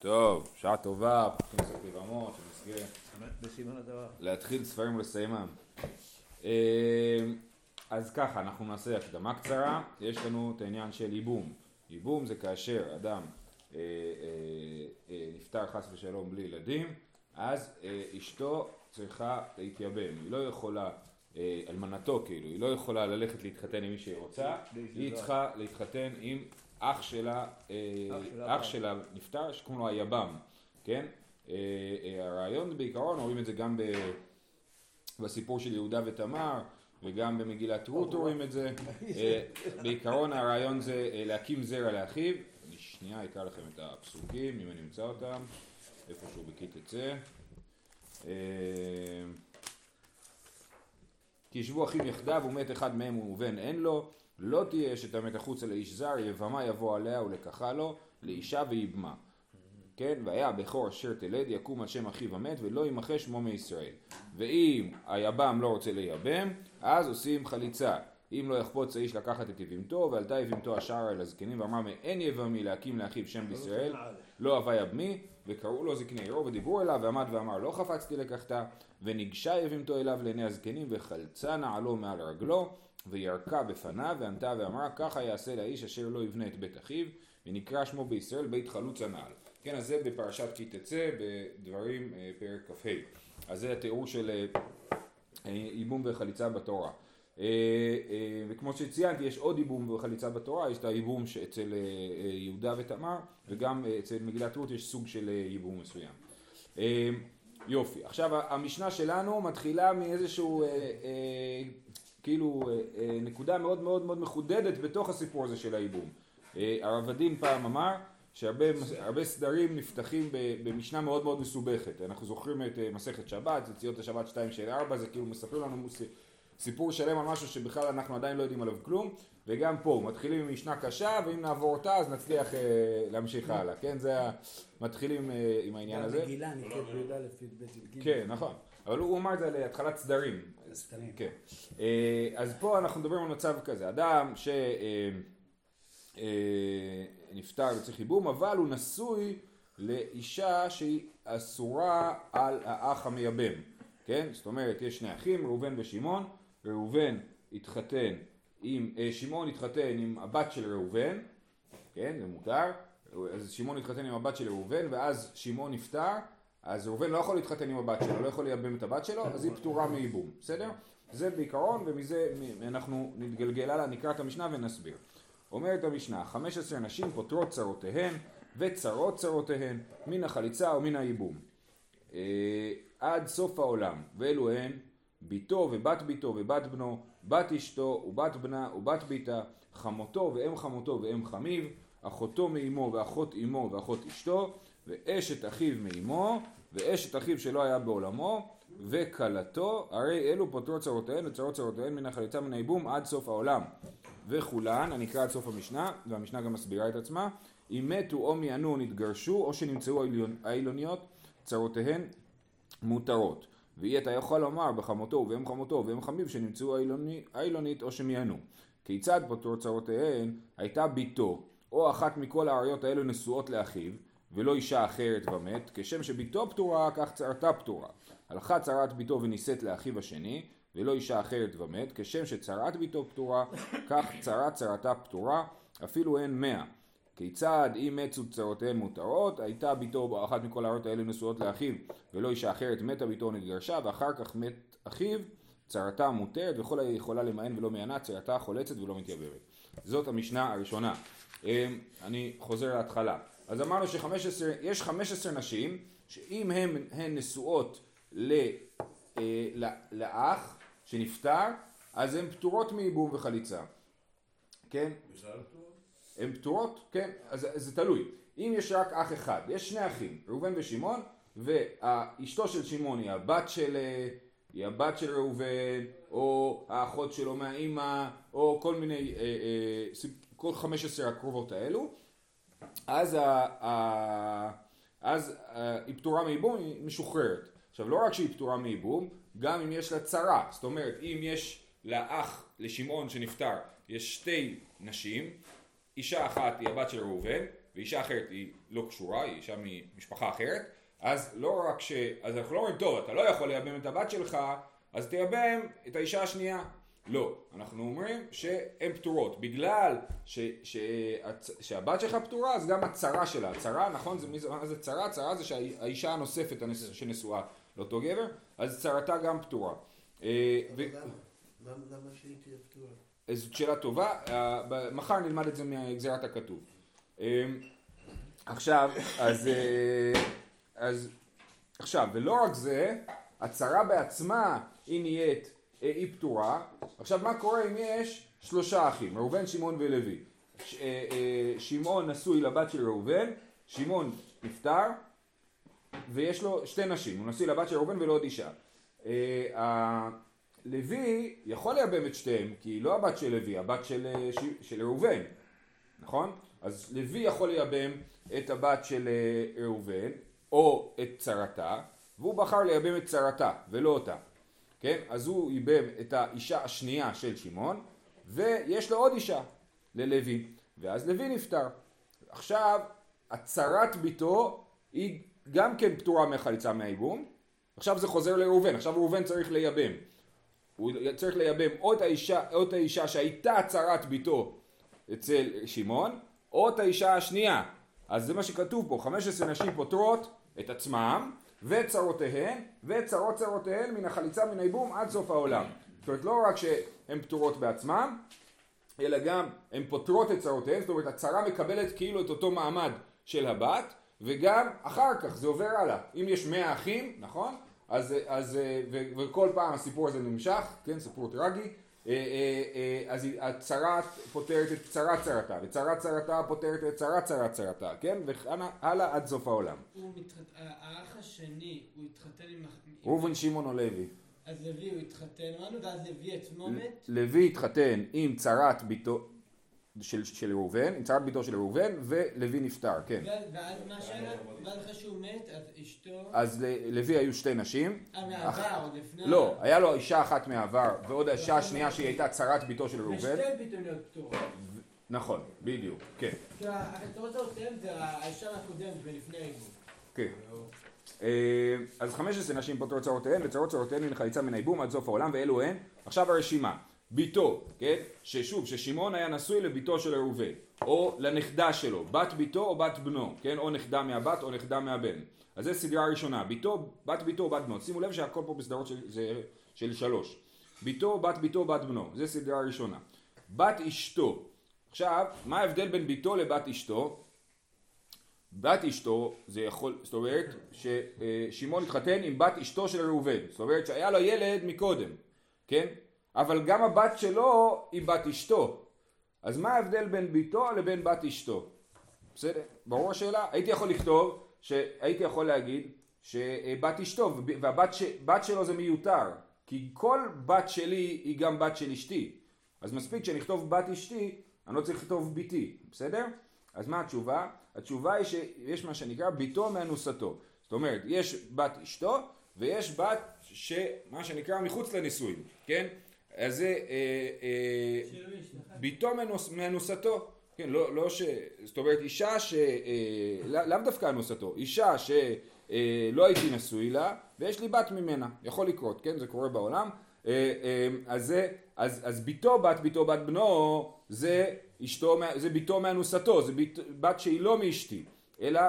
טוב, שעה טובה, פותחים שנזכה בסימן הדבר. להתחיל ספרים ולסיימם. אה, אז ככה, אנחנו נעשה הקדמה קצרה, יש לנו את העניין של ייבום. ייבום זה כאשר אדם אה, אה, אה, נפטר חס ושלום בלי ילדים, אז אה, אשתו צריכה להתייבם, היא לא יכולה, אה, אלמנתו כאילו, היא לא יכולה ללכת להתחתן עם מי שהיא רוצה, היא צריכה להתחתן עם אח שלה, אה, אח שלה אח בא. שלה נפטר, שקוראים לו היבם, כן? אה, אה, הרעיון בעיקרון, רואים את זה גם ב... בסיפור של יהודה ותמר וגם במגילת רות רואים את זה. בעיקרון הרעיון זה להקים זרע לאחיו. אני שנייה אקרא לכם את הפסוקים, אם אני אמצא אותם, איפשהו בכי תצא. כי ישבו אחים יחדיו ומת אחד מהם ובן אין לו, לא תהיה אשת המת החוצה לאיש זר, יבמה יבוא עליה ולקחה לו, לאישה ויבמה. כן, והיה הבכור אשר תלד יקום על שם אחיו המת ולא ימחה שמו מישראל. ואם היבם לא רוצה לייבם, אז עושים חליצה. אם לא יחפוץ האיש לקחת את יבימתו, ועלתה יבימתו השער אל הזקנים, ואמר מאין יבמי להקים לאחיו שם בישראל, לא הווה יבמי, וקראו לו זקני עירו ודיברו אליו, ועמד ואמר לא חפצתי לקחתה, וניגשה יבימתו אליו לעיני הזקנים, וחלצה נעלו מעל רגלו, וירקה בפניו, וענתה ואמרה ככה יעשה לאיש אשר לא יבנה את בית אחיו, ונקרא שמו בישראל בית חלוץ הנעל. כן, אז זה בפרשת כי תצא, בדברים אה, פרק כ"ה. אז זה התיאור של אה, אה, ייבום וחליצה בתורה. וכמו שציינתי, יש עוד ייבום וחליצה בתורה, יש את הייבום שאצל יהודה ותמר, וגם אצל מגילת רות יש סוג של ייבום מסוים. יופי, עכשיו המשנה שלנו מתחילה מאיזשהו כאילו אה, אה, נקודה מאוד מאוד מאוד מחודדת בתוך הסיפור הזה של הייבום. אה, הרב הדין פעם אמר שהרבה הרבה סדרים נפתחים במשנה מאוד מאוד מסובכת. אנחנו זוכרים את מסכת שבת, יציאות השבת 2 של 4, זה כאילו מספרים לנו סיפור שלם על משהו שבכלל אנחנו עדיין לא יודעים עליו כלום, וגם פה מתחילים עם משנה קשה, ואם נעבור אותה אז נצליח אה, להמשיך הלאה, כן? זה ה... מתחילים אה, עם העניין הזה. המגילה נקראת בי"א י"ב י"ג. כן, נכון. אבל הוא אמר את זה להתחלת סדרים. כן. אה, אז פה אנחנו מדברים על מצב כזה, אדם שנפטר וצריך ייבום, אבל הוא נשוי לאישה שהיא אסורה על האח המייבם, כן? זאת אומרת, יש שני אחים, ראובן ושמעון, ראובן התחתן עם, אה, שמעון התחתן עם הבת של ראובן, כן, זה מותר, אז שמעון התחתן עם הבת של ראובן, ואז שמעון נפטר, אז ראובן לא יכול להתחתן עם הבת שלו, לא יכול לייבם את הבת שלו, אז היא פטורה מייבום, בסדר? זה בעיקרון, ומזה אנחנו נתגלגל הלאה, נקרא את המשנה ונסביר. אומרת המשנה, 15 נשים פותרות צרותיהן וצרות צרותיהן מן החליצה ומן הייבום. אה, עד סוף העולם, ואלו הן ביתו ובת ביתו ובת בנו, בת אשתו ובת בנה ובת ביתה, חמותו ואם חמותו ואם חמיו, אחותו מאמו ואחות אמו ואחות אשתו, ואשת אחיו מאמו, ואשת אחיו שלא היה בעולמו, וכלתו, הרי אלו פותרות צרותיהן וצרות צרותיהן מן החליצה מן הייבום עד סוף העולם. וכולן, אני אקרא עד סוף המשנה, והמשנה גם מסבירה את עצמה, אם מתו או מיענו נתגרשו, או שנמצאו העילוניות, צרותיהן מותרות. ואי אתה יכול לומר בחמותו ובאם חמותו ובאם חמיו שנמצאו העילוני- העילונית או שמיענו. כיצד פטור צרותיהן הייתה ביתו, או אחת מכל האריות האלו נשואות לאחיו, ולא אישה אחרת ומת, כשם שביתו פטורה, כך צרתה פטורה. הלכה צרת ביתו ונישאת לאחיו השני, ולא אישה אחרת ומת, כשם שצרת ביתו פטורה, כך צרת צרתה פטורה, אפילו הן מאה. כיצד אם מצו צרותיהן מותרות, הייתה ביתו אחת מכל האריות האלה נשואות לאחיו, ולא אישה אחרת מתה ביתו נתגרשה, ואחר כך מת אחיו, צרתה מותרת, וכל היא יכולה למען ולא מענה, צרתה חולצת ולא מתייבמת. זאת המשנה הראשונה. אמ, אני חוזר להתחלה. אז אמרנו שיש 15 נשים, שאם הן, הן נשואות ל, אה, ל- לאח שנפטר, אז הן פטורות מייבום וחליצה. כן? הן פטורות? כן, אז זה תלוי. אם יש רק אח אחד, יש שני אחים, ראובן ושמעון, ואשתו של שמעון היא הבת של, אה, היא הבת של ראובן, או האחות שלו מהאימא, או כל מיני, אה, אה, כל 15 הקרובות האלו, אז, ה, ה, אז ה, היא פטורה מייבום, היא משוחררת. עכשיו, לא רק שהיא פטורה מייבום, גם אם יש לה צרה. זאת אומרת, אם יש לאח, לשמעון שנפטר, יש שתי נשים, אישה אחת היא הבת של ראובן, ואישה אחרת היא לא קשורה, היא אישה ממשפחה אחרת, אז לא רק ש... אז אנחנו לא אומרים, טוב, אתה לא יכול לייבם את הבת שלך, אז תייבם את האישה השנייה. לא, אנחנו אומרים שהן פטורות. בגלל ש, ש, שהבת שלך פטורה, אז גם הצרה שלה. הצרה, נכון? זה, מה זה צרה? צרה זה שהאישה הנוספת שנשואה לאותו גבר, אז צרתה גם פטורה. אה, ו... למה שהיא תהיה פטורה? זאת שאלה טובה, אה, מחר נלמד את זה מגזירת הכתוב. אה, עכשיו, אז, אז עכשיו, ולא רק זה, הצרה בעצמה היא נהיית היא פטורה. עכשיו מה קורה אם יש שלושה אחים, ראובן, שמעון ולוי. אה, אה, שמעון נשוי לבת של ראובן, שמעון נפטר ויש לו שתי נשים, הוא נשוי לבת של ראובן ולעוד אישה. לוי יכול לייבם את שתיהם כי היא לא הבת של לוי, הבת של, של ראובן, נכון? אז לוי יכול לייבם את הבת של ראובן או את צרתה והוא בחר לייבם את צרתה ולא אותה. כן? אז הוא ייבם את האישה השנייה של שמעון, ויש לו עוד אישה, ללוי, ואז לוי נפטר. עכשיו, הצרת בתו היא גם כן פטורה מחליצה מהייבום, עכשיו זה חוזר לראובן, עכשיו ראובן צריך לייבם. הוא צריך לייבם או את האישה, או את האישה שהייתה צרת ביתו אצל שמעון, או את האישה השנייה. אז זה מה שכתוב פה, 15 נשים פותרות את עצמם, וצרותיהן, וצרות צרותיהן מן החליצה מן הייבום עד סוף העולם. זאת אומרת לא רק שהן פטורות בעצמן, אלא גם הן פותרות את צרותיהן, זאת אומרת הצרה מקבלת כאילו את אותו מעמד של הבת, וגם אחר כך זה עובר הלאה. אם יש מאה אחים, נכון? אז, אז ו, וכל פעם הסיפור הזה נמשך, כן, סיפור טרגי, אה, אה, אה, אז הצרת פותרת את צרת צרתה, וצרת צרתה פותרת את צרת צרת צרתה, כן? והלאה עד סוף העולם. האח השני, הוא התחתן עם... ראובן שמעון או לוי. אז לוי הוא התחתן, אמרנו, ואז לוי עצמו מת? לוי התחתן עם צרת ביתו, של, של ראובן, עם צרת ביתו של ראובן, ולוי נפטר, כן. ואז מה שהיה, ואז אחרי שהוא מת, אז אשתו... אז ללוי היו שתי נשים. אה, מהעבר, עוד לפני... לא, היה לו אישה אחת מהעבר, ועוד האישה השנייה שהיא הייתה צרת ביתו של ראובן. ושתי ביתוניות פטורות. נכון, בדיוק, כן. כי הפטורות האותיהם זה האישה הקודמת ולפני העיבוד. כן. אה, אז 15 נשים פוטרות צרותיהן וצרות צרותיהן מן חליצה מן הייבום עד סוף העולם ואלו הן עכשיו הרשימה ביתו, כן? ששוב, ששמעון היה נשוי לביתו של ראובן, או לנכדה שלו, בת ביתו או בת בנו, כן? או נכדה מהבת או נכדה מהבן. אז זו סדרה ראשונה, ביתו, בת ביתו או בת בנו. שימו לב שהכל פה בסדרות של, זה, של שלוש. ביתו, בת ביתו, בת בנו. זו סדרה ראשונה. בת אשתו. עכשיו, מה ההבדל בין ביתו לבת אשתו? בת אשתו זה יכול, זאת אומרת ששמעון התחתן עם בת אשתו של ראובן, זאת אומרת שהיה לו ילד מקודם, כן? אבל גם הבת שלו היא בת אשתו. אז מה ההבדל בין ביתו לבין בת אשתו? בסדר? ברור השאלה? הייתי יכול לכתוב, שהייתי יכול להגיד שבת אשתו, והבת ש... שלו זה מיותר, כי כל בת שלי היא גם בת של אשתי. אז מספיק שנכתוב בת אשתי, אני לא צריך לכתוב ביתי, בסדר? אז מה התשובה? התשובה היא שיש מה שנקרא ביתו מאנוסתו. זאת אומרת, יש בת אשתו ויש בת שמה שנקרא מחוץ לנישואים, כן? אז זה אה, אה, ביתו מאנוסתו, כן, לא, לא ש... זאת אומרת אישה ש... אה, לאו דווקא אנוסתו, אישה שלא הייתי נשוי לה ויש לי בת ממנה, יכול לקרות, כן, זה קורה בעולם, אז זה, אז, אז ביתו בת ביתו בת בנו זה אשתו, זה ביתו מאנוסתו, זה בת, בת שהיא לא מאשתי, אלא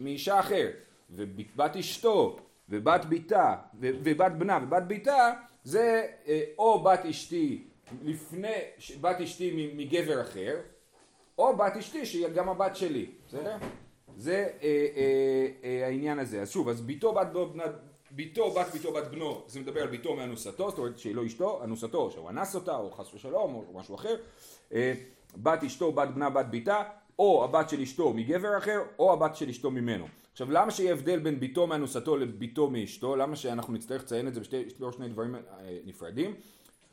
מאישה אחרת, ובת אשתו ובת ביתה ובת בנה ובת ביתה זה אה, או בת אשתי לפני, בת אשתי מגבר אחר, או בת אשתי שהיא גם הבת שלי, בסדר? זה אה, אה, אה, העניין הזה. אז שוב, אז ביתו בת בנו, ביתו בת ביתו בת בנו, זה מדבר על ביתו מאנוסתו, זאת אומרת שהיא לא אשתו, אנוסתו, שהוא אנס אותה, או חס ושלום, או משהו אחר. אה, בת אשתו, בת בנה, בת ביתה, או הבת של אשתו מגבר אחר, או הבת של אשתו ממנו. עכשיו למה שיהיה הבדל בין ביתו מאנוסתו לביתו מאשתו? למה שאנחנו נצטרך לציין את זה בשתי שני דברים אה, נפרדים?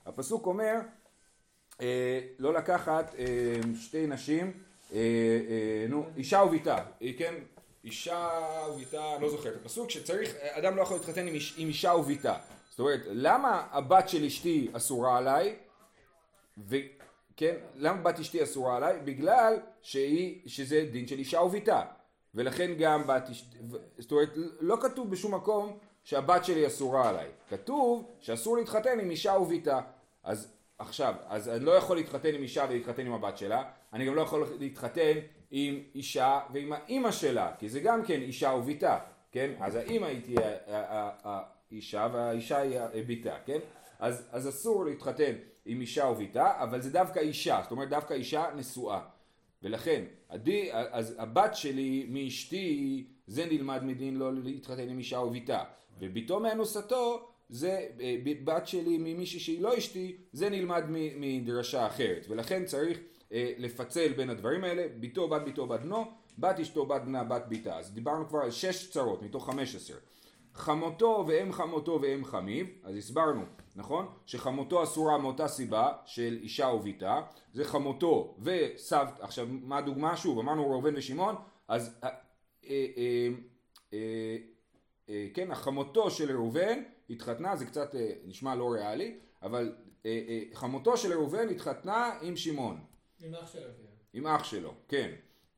הפסוק אומר אה, לא לקחת אה, שתי נשים, אה, אה, נו, אישה וביתה, אה, כן? אישה וביתה, לא זוכר את הפסוק, שצריך, אדם לא יכול להתחתן עם, איש, עם אישה וביתה. זאת אומרת, למה הבת של אשתי אסורה עליי? ו... כן, למה בת אשתי אסורה עליי? בגלל שהיא, שזה דין של אישה וביתה. ולכן גם בת אשתי, זאת אומרת, לא כתוב בשום מקום שהבת שלי אסורה עליי. כתוב שאסור להתחתן עם אישה וביתה. אז עכשיו, אז אני לא יכול להתחתן עם אישה ולהתחתן עם הבת שלה, אני גם לא יכול להתחתן עם אישה ועם האימא שלה, כי זה גם כן אישה וביתה, כן? אז האימא היא תהיה האישה והאישה היא הביתה, כן? אז, אז אסור להתחתן עם אישה וביתה, אבל זה דווקא אישה, זאת אומרת דווקא אישה נשואה. ולכן, עדי, אז הבת שלי מאשתי, זה נלמד מדין לא להתחתן עם אישה וביתה. וביתו מאנוסתו, זה אה, בת שלי ממישהי שהיא לא אשתי, זה נלמד מדרשה אחרת. ולכן צריך אה, לפצל בין הדברים האלה, ביתו, בת ביתו, בת בנו, בת אשתו, בת בנה, בת ביתה. אז דיברנו כבר על שש צרות מתוך חמש עשר. חמותו ואם חמותו ואם חמיו, אז הסברנו, נכון? שחמותו אסורה מאותה סיבה של אישה וביתה, זה חמותו וסבתא, עכשיו מה הדוגמה? שוב, אמרנו ראובן ושמעון, אז אה, אה, אה, אה, כן, החמותו של ראובן התחתנה, זה קצת אה, נשמע לא ריאלי, אבל אה, אה, חמותו של ראובן התחתנה עם שמעון, עם אח שלו, כן. עם אח שלו, כן,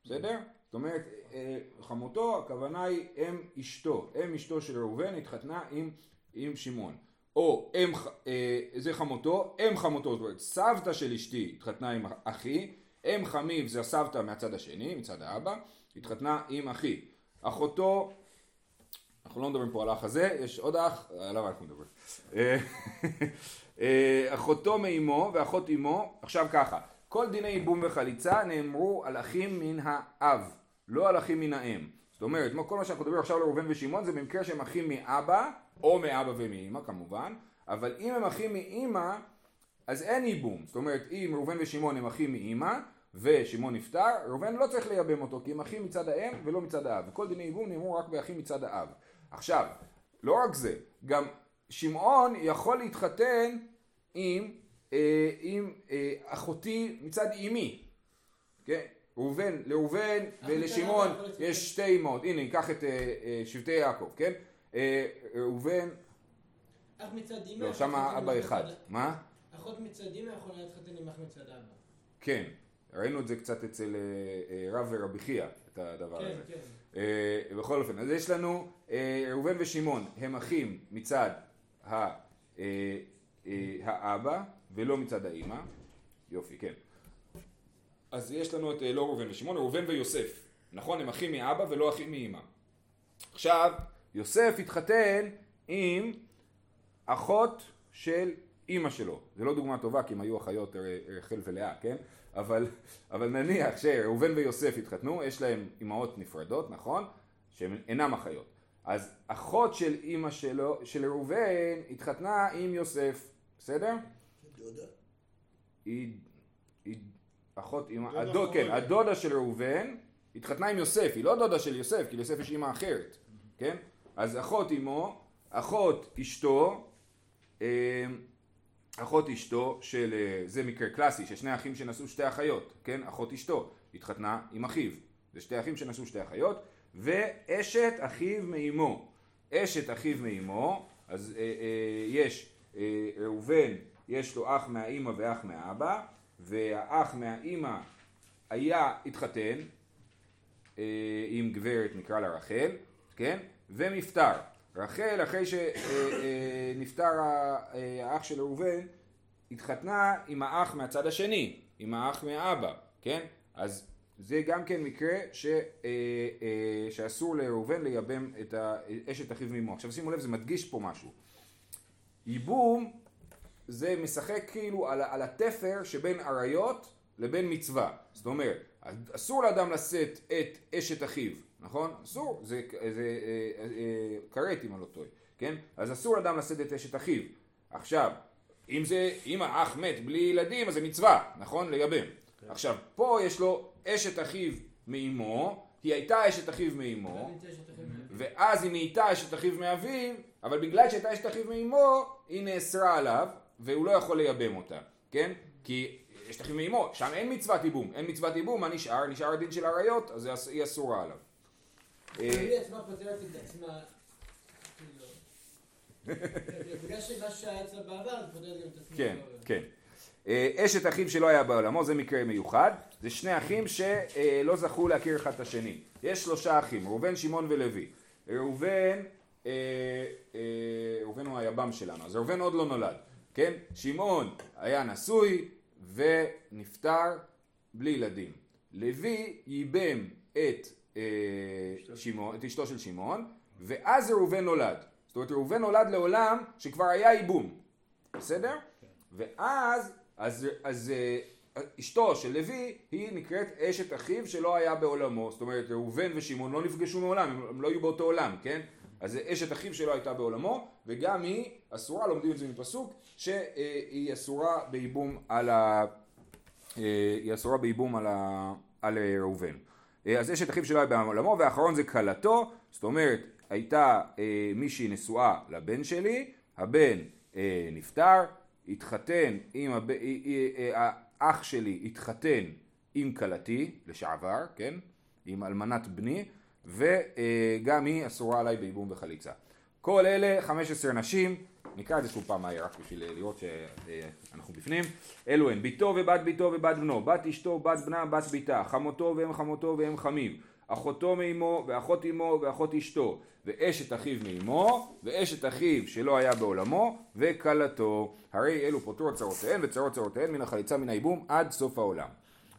בסדר? זאת אומרת, אה, חמותו, הכוונה היא אם אשתו, אם אשתו של ראובן התחתנה עם, עם שמעון. או אם, אה, זה חמותו, אם חמותו, זאת אומרת, סבתא של אשתי התחתנה עם אחי, אם חמיב זה הסבתא מהצד השני, מצד האבא, התחתנה עם אחי. אחותו, אנחנו לא מדברים פה על האח הזה, יש עוד אח, עליו אנחנו מדברים. אה, אה, אחותו מאמו ואחות אמו, עכשיו ככה, כל דיני ייבום וחליצה נאמרו על אחים מן האב, לא על אחים מן האם. זאת אומרת, כל מה שאנחנו מדברים עכשיו על ראובן ושמעון זה במקרה שהם אחים מאבא, או מאבא ומאמא כמובן, אבל אם הם אחים מאמא, אז אין ייבום. זאת אומרת, אם ראובן ושמעון הם אחים מאמא, ושמעון נפטר, ראובן לא צריך לייבם אותו, כי הם אחים מצד האם ולא מצד האב. וכל דיני ייבום נאמרו רק באחים מצד האב. עכשיו, לא רק זה, גם שמעון יכול להתחתן עם, אה, עם אה, אחותי מצד אמי. כן? ראובן, לאראובן ולשמעון. יש שתי אמהות. הנה, ניקח את אה, אה, שבטי יעקב, כן? אה, ראובן, אח מצד אמא. לא, שם אבא אח אחד. מה? אחות מצד אמא יכולה להתחתן עם אח מצד אבא. כן. ראינו את זה קצת אצל אה, אה, רב ורבי חייא, את הדבר כן, הזה. כן. אה, בכל אופן, אז יש לנו אה, ראובן ושמעון הם אחים מצד אה, אה, האבא ולא מצד האימא. יופי, כן. אז יש לנו את אה, לא ראובן ושמעון, ראובן ויוסף. נכון, הם אחים מאבא ולא אחים מאימא. עכשיו, יוסף התחתן עם אחות של אימא שלו. זה לא דוגמה טובה כי הם היו אחיות אה, רחל ולאה, כן? אבל, אבל נניח שראובן ויוסף התחתנו, יש להם אימהות נפרדות, נכון? שהן אינם אחיות. אז אחות של אימא שלו, של ראובן, התחתנה עם יוסף, בסדר? דודה? היא, היא אחות אימא, הדוד, כן. הדודה של ראובן התחתנה עם יוסף, היא לא דודה של יוסף, כי ליוסף יש אימא אחרת, כן? אז אחות אמו, אחות אשתו, אה, אחות אשתו של, אה, זה מקרה קלאסי, של שני אחים שנשאו שתי אחיות, כן? אחות אשתו, התחתנה עם אחיו, זה שתי אחים שנשאו שתי אחיות, ואשת אחיו מאמו, אשת אחיו מאמו, אז אה, אה, יש אה, ראובן, יש לו אח מהאימא ואח מהאבא, והאח מהאימא היה, התחתן אה, עם גברת, נקרא לה רחל, כן? ומפטר. רחל, אחרי שנפטר האח של ראובן, התחתנה עם האח מהצד השני, עם האח מהאבא, כן? אז זה גם כן מקרה ש, אה, אה, שאסור לראובן לייבם את אשת אחיו מאמו. עכשיו שימו לב, זה מדגיש פה משהו. ייבום זה משחק כאילו על, על התפר שבין עריות לבין מצווה. זאת אומרת, אסור לאדם לשאת את אשת אחיו, נכון? אסור, זה, זה אה, אה, כרת אם אני לא טועה, כן? אז אסור לאדם לשאת את אשת אחיו. עכשיו, אם זה, אם האח מת בלי ילדים, אז זה מצווה, נכון? לייבם. עכשיו, פה יש לו אשת אחיו מאמו, היא הייתה אשת אחיו מאמו, ואז היא נהייתה אשת אחיו מאביו, אבל בגלל שהייתה אשת אחיו מאמו, היא נאסרה עליו, והוא לא יכול לייבם אותה, כן? כי אשת אחיו מאמו, שם אין מצוות ייבום, אין מצוות ייבום, מה נשאר? נשאר הדין של עריות, אז היא אסורה עליו. אה, היא עצמה פותרת את עצמה. כאילו. בגלל שמה שהיה אצלה בעבר, היא פותרת גם את עצמה. כן, כן. אה, אשת אחיו שלא היה בעולמו, זה מקרה מיוחד, זה שני אחים שלא זכו להכיר אחד את השני. יש שלושה אחים, ראובן, שמעון ולוי. ראובן, אה, ראובן הוא היבם שלנו, אז ראובן עוד לא נולד, כן? שמעון היה נשוי ונפטר בלי ילדים. לוי ייבם את, שמעון, את אשתו של שמעון, ואז ראובן נולד. זאת אומרת ראובן נולד לעולם שכבר היה ייבום, בסדר? ואז אז, אז אה, אשתו של לוי היא נקראת אשת אחיו שלא היה בעולמו, זאת אומרת ראובן ושמעון לא נפגשו מעולם, הם, הם לא היו באותו עולם, כן? אז זה אשת אחיו שלא הייתה בעולמו, וגם היא אסורה, לומדים את זה מפסוק, שהיא אסורה בייבום על ה... אה, היא אסורה בייבום על, ה... על אה, ראובן. אה, אז אשת אחיו שלא היה בעולמו, והאחרון זה כלתו, זאת אומרת הייתה אה, מישהי נשואה לבן שלי, הבן אה, נפטר, התחתן עם הב... אה, אה, אה, האח שלי התחתן עם כלתי לשעבר, כן? עם אלמנת בני, וגם היא אסורה עליי בייבום וחליצה. כל אלה 15 נשים, נקרא את זה שוב פעם מהר רק בשביל לראות שאנחנו בפנים. אלו הן ביתו ובת ביתו ובת בנו, בת אשתו, בת בנה, בת ביתה, חמותו ואם חמותו ואם חמיו, אחותו מאמו ואחות אמו ואחות אשתו, ואשת אחיו מאמו, ואשת אחיו שלא היה בעולמו, וכלתו. הרי אלו פוטרו צרותיהן וצרות צרותיהן מן החליצה מן הייבום עד סוף העולם.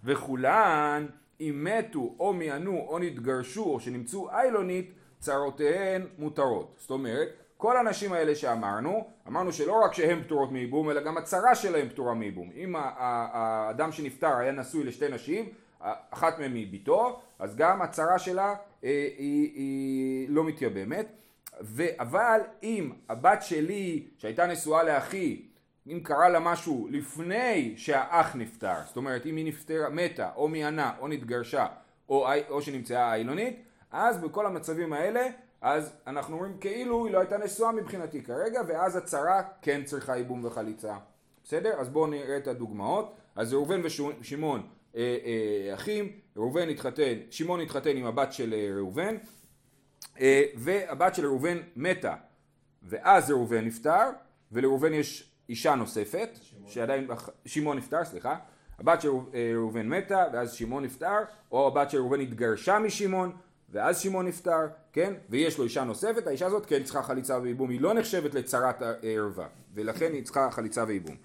וכולן אם מתו או מיענו או נתגרשו או שנמצאו איילונית צרותיהן מותרות. זאת אומרת, כל הנשים האלה שאמרנו, אמרנו שלא רק שהן פטורות מייבום, אלא גם הצרה שלהן פטורה מייבום. אם האדם שנפטר היה נשוי לשתי נשים, אחת מהן היא ביתו, אז גם הצרה שלה אה, היא, היא לא מתייבמת. ו, אבל אם הבת שלי שהייתה נשואה לאחי, אם קרה לה משהו לפני שהאח נפטר, זאת אומרת אם היא נפטרה, מתה, או מיענה, או נתגרשה, או, או שנמצאה איילונית, אז בכל המצבים האלה, אז אנחנו אומרים כאילו היא לא הייתה נשואה מבחינתי כרגע, ואז הצרה כן צריכה ייבום וחליצה. בסדר? אז בואו נראה את הדוגמאות. אז ראובן ושמעון אה, אה, אחים, ראובן התחתן, שמעון התחתן עם הבת של אה, ראובן, אה, והבת של ראובן מתה, ואז ראובן נפטר, ולראובן יש אישה נוספת, שמעון. שעדיין, שמעון נפטר, סליחה, הבת של אה, ראובן מתה, ואז שמעון נפטר, או הבת של ראובן התגרשה משמעון, ואז שמעון נפטר, כן? ויש לו אישה נוספת, האישה הזאת כן צריכה חליצה וייבום, היא לא נחשבת לצרת הערווה, ולכן היא צריכה חליצה וייבום.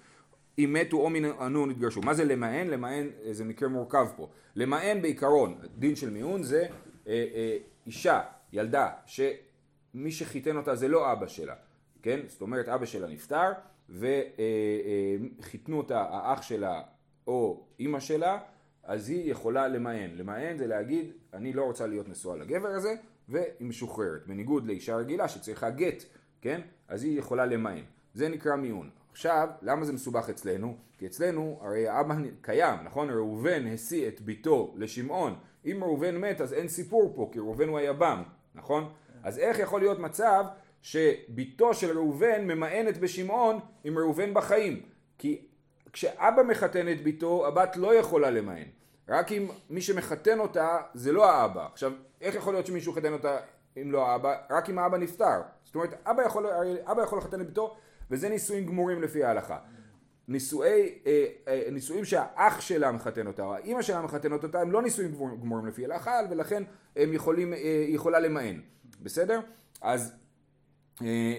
אם מתו או מנענו נתגרשו. מה זה למען? למען זה מקרה מורכב פה. למען בעיקרון, דין של מיעון זה אה, אה, אישה, ילדה, שמי שחיתן אותה זה לא אבא שלה, כן? זאת אומרת אבא שלה נפטר וחיתנו אה, אה, אותה האח שלה או אימא שלה, אז היא יכולה למען. למען זה להגיד, אני לא רוצה להיות נשואה לגבר הזה, והיא משוחררת. בניגוד לאישה רגילה שצריכה גט, כן? אז היא יכולה למען. זה נקרא מיעון. עכשיו, למה זה מסובך אצלנו? כי אצלנו הרי האבא קיים, נכון? ראובן השיא את ביתו לשמעון. אם ראובן מת אז אין סיפור פה, כי ראובן הוא היבם, נכון? אז איך יכול להיות מצב שביתו של ראובן ממאנת בשמעון עם ראובן בחיים? כי כשאבא מחתן את ביתו, הבת לא יכולה למען. רק אם מי שמחתן אותה זה לא האבא. עכשיו, איך יכול להיות שמישהו חתן אותה אם לא האבא? רק אם האבא נפטר. זאת אומרת, אבא יכול, אבא יכול לחתן את ביתו וזה נישואים גמורים לפי ההלכה. נישואי, אה, אה, נישואים שהאח שלה מחתן אותה, או האימא שלה מחתנת אותה, הם לא נישואים גמורים לפי ההלכה, ולכן הם יכולים, אה, יכולה למען, בסדר? אז,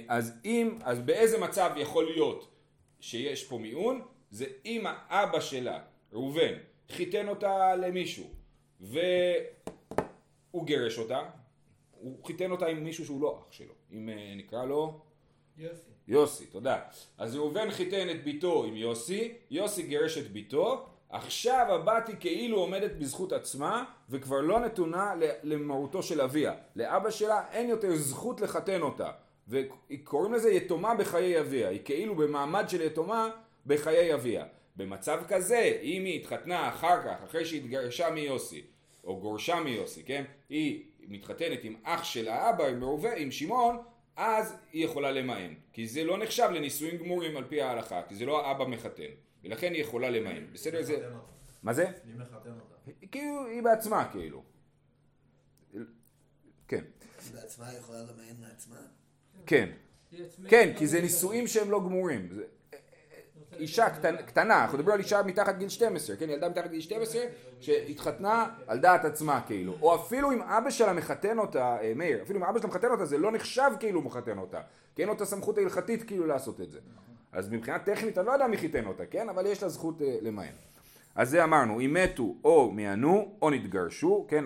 אז אם, אז באיזה מצב יכול להיות שיש פה מיעון? זה אם האבא שלה, ראובן, חיתן אותה למישהו, והוא גירש אותה, הוא חיתן אותה עם מישהו שהוא לא אח שלו, אם אה, נקרא לו יוסי. יוסי, תודה. אז ראובן חיתן את ביתו עם יוסי, יוסי גירש את ביתו, עכשיו הבת היא כאילו עומדת בזכות עצמה וכבר לא נתונה למרותו של אביה. לאבא שלה אין יותר זכות לחתן אותה. וקוראים לזה יתומה בחיי אביה. היא כאילו במעמד של יתומה בחיי אביה. במצב כזה, אם היא התחתנה אחר כך, אחרי שהיא התגרשה מיוסי, או גורשה מיוסי, כן? היא מתחתנת עם אח של האבא, עם ראובן, עם שמעון, אז היא יכולה למען. כי זה לא נחשב לנישואים גמורים על פי ההלכה, כי זה לא האבא מחתן. ולכן היא יכולה למען. בסדר? זה... מה זה? מי מחתן אותה? כאילו, היא בעצמה, כאילו. כן. היא בעצמה יכולה למען לעצמה? כן. כן, כי זה נישואים שהם לא גמורים. אישה קטנה, אנחנו מדברים על אישה מתחת גיל 12, כן, ילדה מתחת גיל 12 שהתחתנה על דעת עצמה כאילו, או אפילו אם אבא שלה מחתן אותה, אה, מאיר, אפילו אם אבא שלה מחתן אותה זה לא נחשב כאילו הוא מחתן אותה, כי אין לו את הסמכות ההלכתית כאילו לעשות את זה. אז מבחינה טכנית אני לא יודע מי חיתן אותה, כן, אבל יש לה זכות אה, למען. אז זה אמרנו, אם מתו או מיענו או נתגרשו, כן,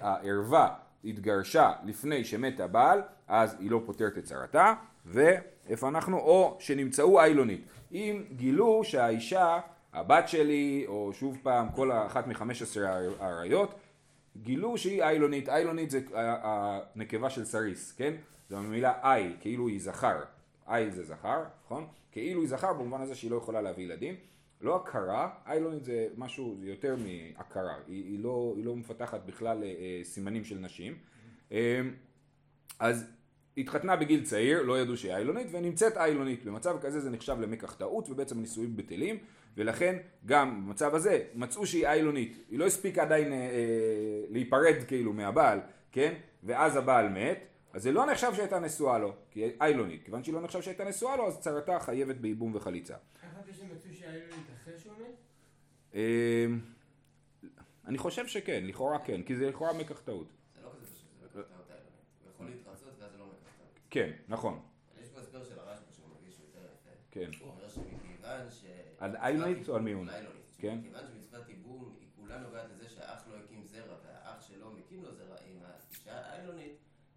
הערווה התגרשה לפני שמת הבעל, אז היא לא פותרת את צרתה, ואיפה אנחנו? או שנמצאו איילונית. אם גילו שהאישה, הבת שלי, או שוב פעם, כל אחת מחמש עשרה האריות, גילו שהיא איילונית, איילונית זה ה- הנקבה של סריס, כן? זו המילה איי, כאילו היא זכר, איי זה זכר, נכון? כאילו היא זכר במובן הזה שהיא לא יכולה להביא ילדים. לא הכרה, איילונית זה משהו, יותר מהכרה, היא, היא, לא, היא לא מפתחת בכלל אה, אה, סימנים של נשים. אה, אז התחתנה בגיל צעיר, לא ידעו שהיא איילונית, ונמצאת איילונית. במצב כזה זה נחשב למקח טעות, ובעצם נישואים בטלים, ולכן גם במצב הזה מצאו שהיא איילונית. היא לא הספיקה עדיין אה, אה, להיפרד כאילו מהבעל, כן? ואז הבעל מת, אז זה לא נחשב שהייתה נשואה לו, כי היא איילונית. כיוון שהיא לא נחשב שהייתה נשואה לו, אז צרתה חייבת בייבום וחליצה. איך אתה שמצאו שהיה לו אחרי שהוא מת? אמ, אני חושב שכן, לכאורה כן, כי זה לכאורה מקח טעות. זה לא כזה פשוט, זה מקח טעות האלה. הוא יכול להתרצות ואז זה לא מקח טעות. כן, נכון, יש פה הסבר של הרשב"א שהוא מרגיש יותר יפה. כן. הוא אומר שמכיוון ש... על איילונית או על מיון? על איילונית. כן. מכיוון שמצוות ייבום היא כולה נוגעת לזה שהאח לא הקים זרע והאח שלו מקים לו זרע עם האישה האיילונית,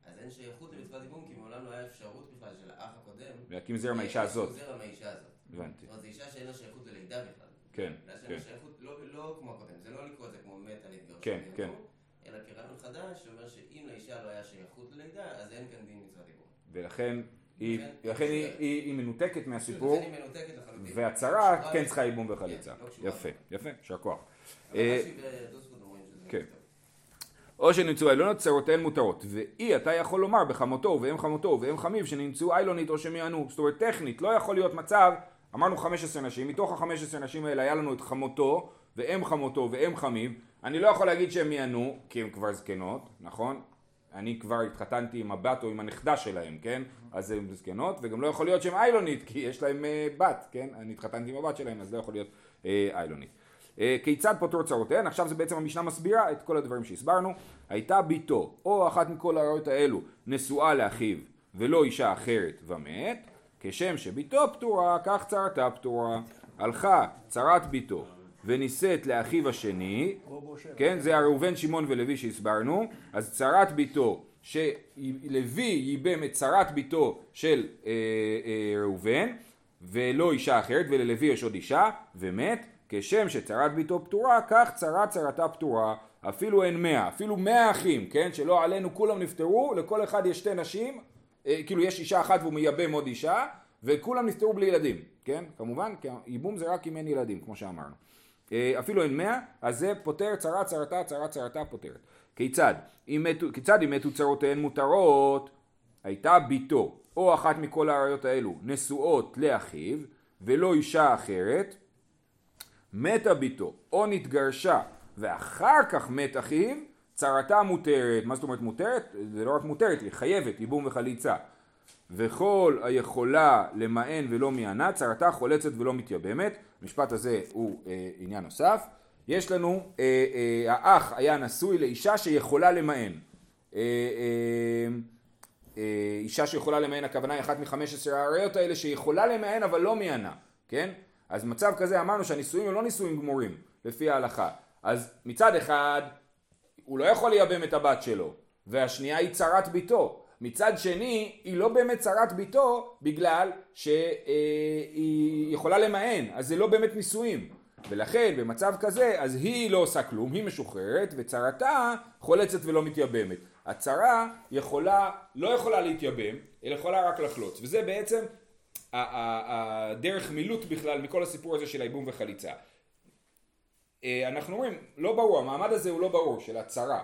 אז אין שייכות למצוות ייבום כי מעולם לא היה אפשרות בכלל של האח הקודם. להקים זרע מהאישה הזאת. זרע מהאישה הזאת. הבנתי. זאת אומרת, זו אישה שאין לה שייכות ללידה בכלל. כן, כן. שייכות לא, לא כמו הקודם, זה לא לקרוא את זה כמו מתה להתגרש. כן, ממנו, כן. אלא כרעיון חדש שאומר שאם לאישה לא היה שייכות ללידה, אז אין כאן דין מצוות ייבום. ולכן היא, לכן- לכן היא, היא, היא מנותקת מהסיפור, היא מנותקת לחלוטין. והצהרה כן. צריכה ייבום וחליצה. כן, לא יפה. יפה, יישר כוח. אה, רש"י ודוסקוט אומרים שזה כן. או שנמצאו איילונות צרותיהן מותרות, ואי אתה יכול לומר בחמותו ובאם חמותו ובאם חמיו שנמצאו איילונית או שמיענו, זאת אומרת טכנית, לא יכול להיות מצב, אמרנו 15 נשים, מתוך ה-15 נשים האלה היה לנו את חמותו ואם חמותו ואם חמיו, אני לא יכול להגיד שהם מיענו, כי הן כבר זקנות, נכון? אני כבר התחתנתי עם הבת או עם הנכדה שלהם, כן? אז הן זקנות, וגם לא יכול להיות שהן איילונית, כי יש להם אה, בת, כן? אני התחתנתי עם הבת שלהם, אז לא יכול להיות אה, איילונית. אה, כיצד פותרו צרותיהן? עכשיו זה בעצם המשנה מסבירה את כל הדברים שהסברנו. הייתה בתו, או אחת מכל הראיות האלו, נשואה לאחיו, ולא אישה אחרת ומת, כשם שבתו פטורה, כך צרתה פטורה. הלכה צרת בתו, ונישאת לאחיו השני, בושר. כן, זה הראובן, שמעון ולוי שהסברנו, אז צרת ביתו, שלוי ייבם את צרת ביתו של אה, אה, ראובן, ולא אישה אחרת, וללוי יש עוד אישה, ומת, כשם שצרת ביתו פטורה, כך צרת צרתה פטורה, אפילו אין מאה, אפילו מאה אחים, כן, שלא עלינו כולם נפטרו, לכל אחד יש שתי נשים, אה, כאילו יש אישה אחת והוא מייבם עוד אישה, וכולם נפטרו בלי ילדים, כן, כמובן, כי ייבום זה רק אם אין ילדים, כמו שאמרנו. אה, אפילו אין מאה, אז זה פותר צרה צרתה, צרה צרתה פותרת. כיצד? אם מתו, כיצד אם מתו צרותיהן מותרות? הייתה בתו, או אחת מכל האריות האלו, נשואות לאחיו, ולא אישה אחרת, מתה בתו, או נתגרשה, ואחר כך מת אחיו, צרתה מותרת. מה זאת אומרת מותרת? זה לא רק מותרת, היא חייבת, ייבום וחליצה. וכל היכולה למען ולא מיענה, צרתה חולצת ולא מתייבמת. המשפט הזה הוא אה, עניין נוסף. יש לנו, אה, אה, האח היה נשוי לאישה שיכולה למען. אה, אה, אה, אישה שיכולה למען, הכוונה היא אחת מחמש עשרה האריות האלה שיכולה למען אבל לא מיענה, כן? אז מצב כזה אמרנו שהנישואים הם לא נישואים גמורים, לפי ההלכה. אז מצד אחד, הוא לא יכול לייבם את הבת שלו, והשנייה היא צרת ביתו. מצד שני, היא לא באמת צרת ביתו בגלל שהיא יכולה למען, אז זה לא באמת נישואים. ולכן במצב כזה, אז היא לא עושה כלום, היא משוחררת, וצרתה חולצת ולא מתייבמת. הצרה יכולה, לא יכולה להתייבם, אלא יכולה רק לחלוץ. וזה בעצם הדרך מילוט בכלל מכל הסיפור הזה של הייבום וחליצה. אה, אנחנו אומרים, לא ברור, המעמד הזה הוא לא ברור, של הצרה.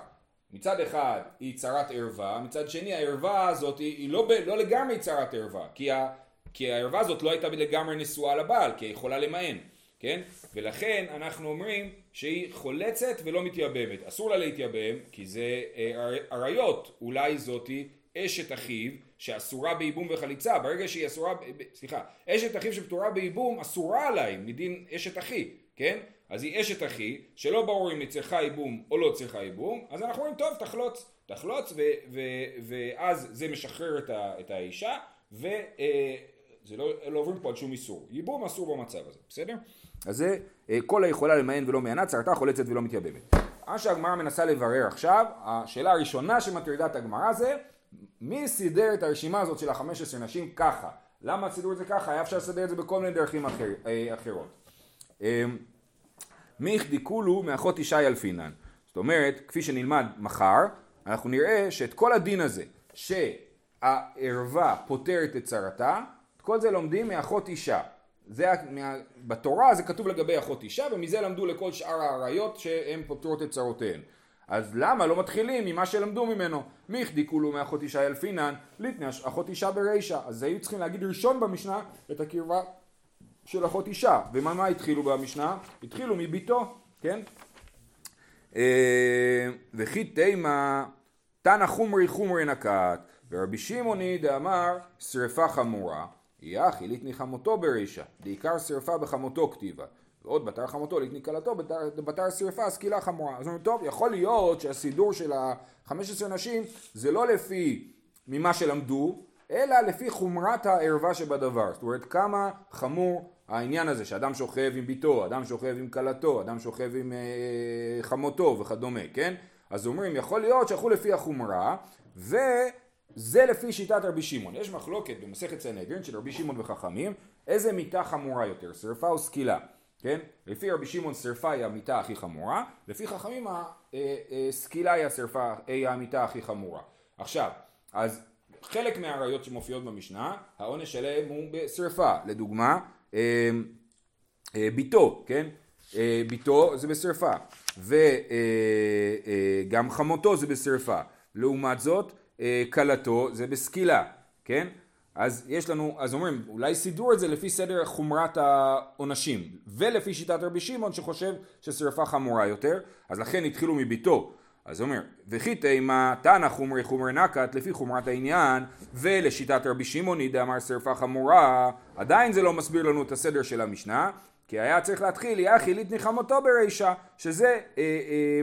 מצד אחד היא צרת ערווה, מצד שני הערווה הזאת היא, היא לא, לא לגמרי צרת ערווה, כי, ה, כי הערווה הזאת לא הייתה לגמרי נשואה לבעל, כי היא יכולה למען, כן? ולכן אנחנו אומרים שהיא חולצת ולא מתייבמת. אסור לה להתייבם, כי זה אה, עריות, אולי זאתי אשת אחיו שאסורה בייבום וחליצה, ברגע שהיא אסורה, סליחה, אשת אחיו שפטורה בייבום אסורה עליי מדין אשת אחי, כן? אז היא אשת אחי, שלא ברור אם היא צריכה ייבום או לא צריכה ייבום, אז אנחנו אומרים טוב תחלוץ, תחלוץ ו, ו, ואז זה משחרר את, ה, את האישה וזה לא, לא עוברים פה על שום איסור, ייבום אסור במצב הזה, בסדר? אז זה אה, כל היכולה למען ולא מענה, צרתה חולצת ולא מתייבמת. מה שהגמרא מנסה לברר עכשיו, השאלה הראשונה שמטרידה את הגמרא זה מי סידר את הרשימה הזאת של החמש עשרה נשים ככה? למה סידרו את זה ככה? היה אפשר לסדר את זה בכל מיני דרכים אחר, אה, אחרות. אה, מי החדיקולו מאחות ישי אלפינן. זאת אומרת, כפי שנלמד מחר, אנחנו נראה שאת כל הדין הזה, שהערווה פותרת את צרתה, את כל זה לומדים מאחות אישה. זה, מה, בתורה זה כתוב לגבי אחות אישה, ומזה למדו לכל שאר האריות שהן פותרות את צרותיהן. אז למה לא מתחילים ממה שלמדו ממנו? מי החדיקולו מאחות אישה אלפינן, ליתנה אחות אישה ברישה. אז היו צריכים להגיד ראשון במשנה את הקרבה של אחות אישה. ומה מה התחילו במשנה? התחילו מביתו, כן? אה, וכי תימה תנא חומרי חומרי נקט ורבי שמעוני דאמר שרפה חמורה יחי ליתני חמותו ברישה בעיקר שרפה בחמותו כתיבה ועוד בתר חמותו ליתני כלתו בתר שרפה סקילה חמורה אז אומרים טוב יכול להיות שהסידור של ה-15 נשים זה לא לפי ממה שלמדו אלא לפי חומרת הערווה שבדבר זאת אומרת כמה חמור העניין הזה שאדם שוכב עם ביתו, אדם שוכב עם כלתו, אדם שוכב עם אה, חמותו וכדומה, כן? אז אומרים יכול להיות שהלכו לפי החומרה וזה לפי שיטת רבי שמעון. יש מחלוקת במסכת סנהדרין של רבי שמעון וחכמים איזה מיתה חמורה יותר, שרפה או סקילה, כן? לפי רבי שמעון שרפה היא המיתה הכי חמורה, לפי חכמים הסקילה היא השרפה, היא המיתה הכי חמורה. עכשיו, אז חלק מהעריות שמופיעות במשנה, העונש שלהם הוא בשרפה. לדוגמה, אה, אה, ביתו, כן? אה, ביתו זה בשרפה. וגם חמותו זה בשרפה. לעומת זאת, כלתו זה בסקילה, כן? אז יש לנו, אז אומרים, אולי סידרו את זה לפי סדר חומרת העונשים, ולפי שיטת רבי שמעון שחושב ששרפה חמורה יותר, אז לכן התחילו מביתו. אז אומר, וכי תימה תנא חומרי חומרי נקת לפי חומרת העניין ולשיטת רבי שמעוני דאמר שרפה חמורה עדיין זה לא מסביר לנו את הסדר של המשנה כי היה צריך להתחיל יחי ליתני חמותו ברישה שזה אה, אה,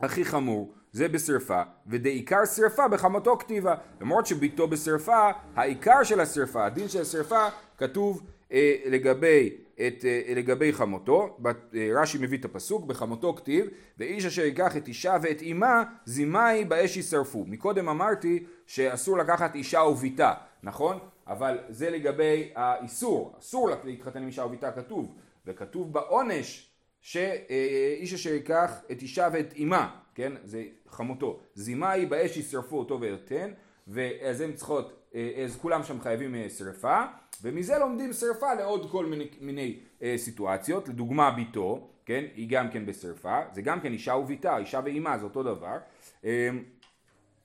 הכי חמור זה בשרפה ודעיקר שרפה בחמותו כתיבה למרות שביתו בשרפה העיקר של השרפה הדין של השרפה כתוב אה, לגבי, את, אה, לגבי חמותו, אה, רש"י מביא את הפסוק, בחמותו כתיב, ואיש אשר ייקח את אישה ואת אמה, זימאי באש יישרפו. מקודם אמרתי שאסור לקחת אישה וביתה, נכון? אבל זה לגבי האיסור, אסור להתחתן עם אישה וביתה כתוב, וכתוב בעונש שאיש אשר ייקח את אישה ואת אמה, כן? זה חמותו. זימאי באש ישרפו אותו ויותן, ואז הם צריכות, אה, אז כולם שם חייבים אה, שרפה, ומזה לומדים שרפה לעוד כל מיני, מיני אה, סיטואציות, לדוגמה ביתו, כן? היא גם כן בשרפה, זה גם כן אישה וביתה, אישה ואימה, זה אותו דבר. אה,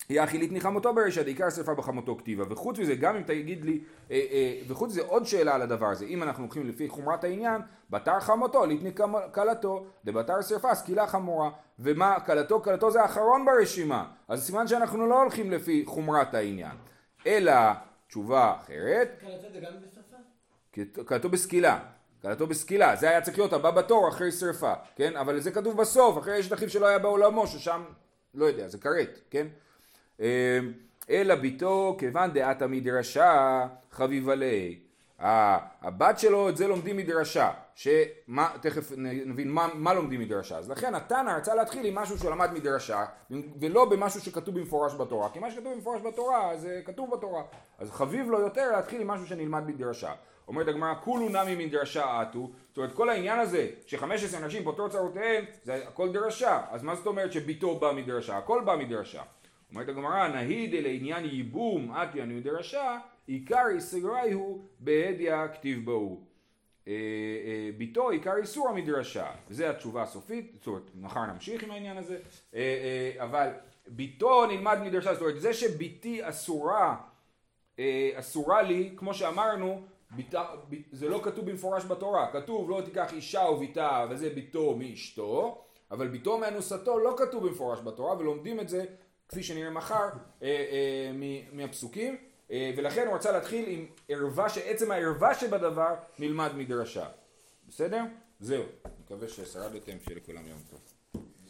היא אכילית ניחמותו ברשת, עיקר שרפה בחמותו כתיבה. וחוץ מזה, גם אם תגיד לי, אה, אה, וחוץ מזה עוד שאלה על הדבר הזה, אם אנחנו הולכים לפי חומרת העניין, בתר חמותו, ליתני כלתו, דבתר שרפה, סקילה חמורה. ומה, כלתו, כלתו זה האחרון ברשימה. אז סימן שאנחנו לא הולכים לפי חומרת העניין. אלא, תשובה אחרת, קלטות זה גם בשפה? כלתו בסקילה. כלתו בסקילה, זה היה צריך להיות הבא בתור אחרי שרפה, כן? אבל זה כתוב בסוף, אחרי אשת אחיו שלא היה בעולמו, ששם, לא יודע, זה כרת, כן? אמ, אלא ביתו כיוון דעתה מדרשה חביבה ליה. הבת שלו את זה לומדים מדרשה, שמה, תכף נבין מה, מה לומדים מדרשה, אז לכן התנא רצה להתחיל עם משהו שהוא למד מדרשה, ולא במשהו שכתוב במפורש בתורה, כי מה שכתוב במפורש בתורה זה כתוב בתורה, אז חביב לו יותר להתחיל עם משהו שנלמד מדרשה. אומרת הגמרא, כולו נמי מדרשה עטו, זאת אומרת כל העניין הזה ש-15 אנשים פותרות צרותיהם, זה הכל דרשה, אז מה זאת אומרת שביתו בא מדרשה? הכל בא מדרשה. אומרת הגמרא, נהי דלעניין ייבום אטיאנו מדרשה, עיקר איסורי הוא בהדיא כתיב בהו. אה, אה, ביתו עיקר איסור המדרשה, זה התשובה הסופית, זאת אומרת מחר נמשיך עם העניין הזה, אה, אבל ביתו נלמד מדרשה, זאת אומרת זה שביתי אסורה, אסורה לי, כמו שאמרנו, ביתה, זה לא כתוב במפורש בתורה, כתוב לא תיקח אישה וביתה וזה ביתו מאשתו, אבל ביתו מאנוסתו לא כתוב במפורש בתורה ולומדים את זה כפי שנראה מחר אה, אה, מהפסוקים, ולכן הוא רצה להתחיל עם ערווה, שעצם הערווה שבדבר נלמד מדרשה. בסדר? זהו. מקווה ששרדתם, שיהיה לכולם יום טוב.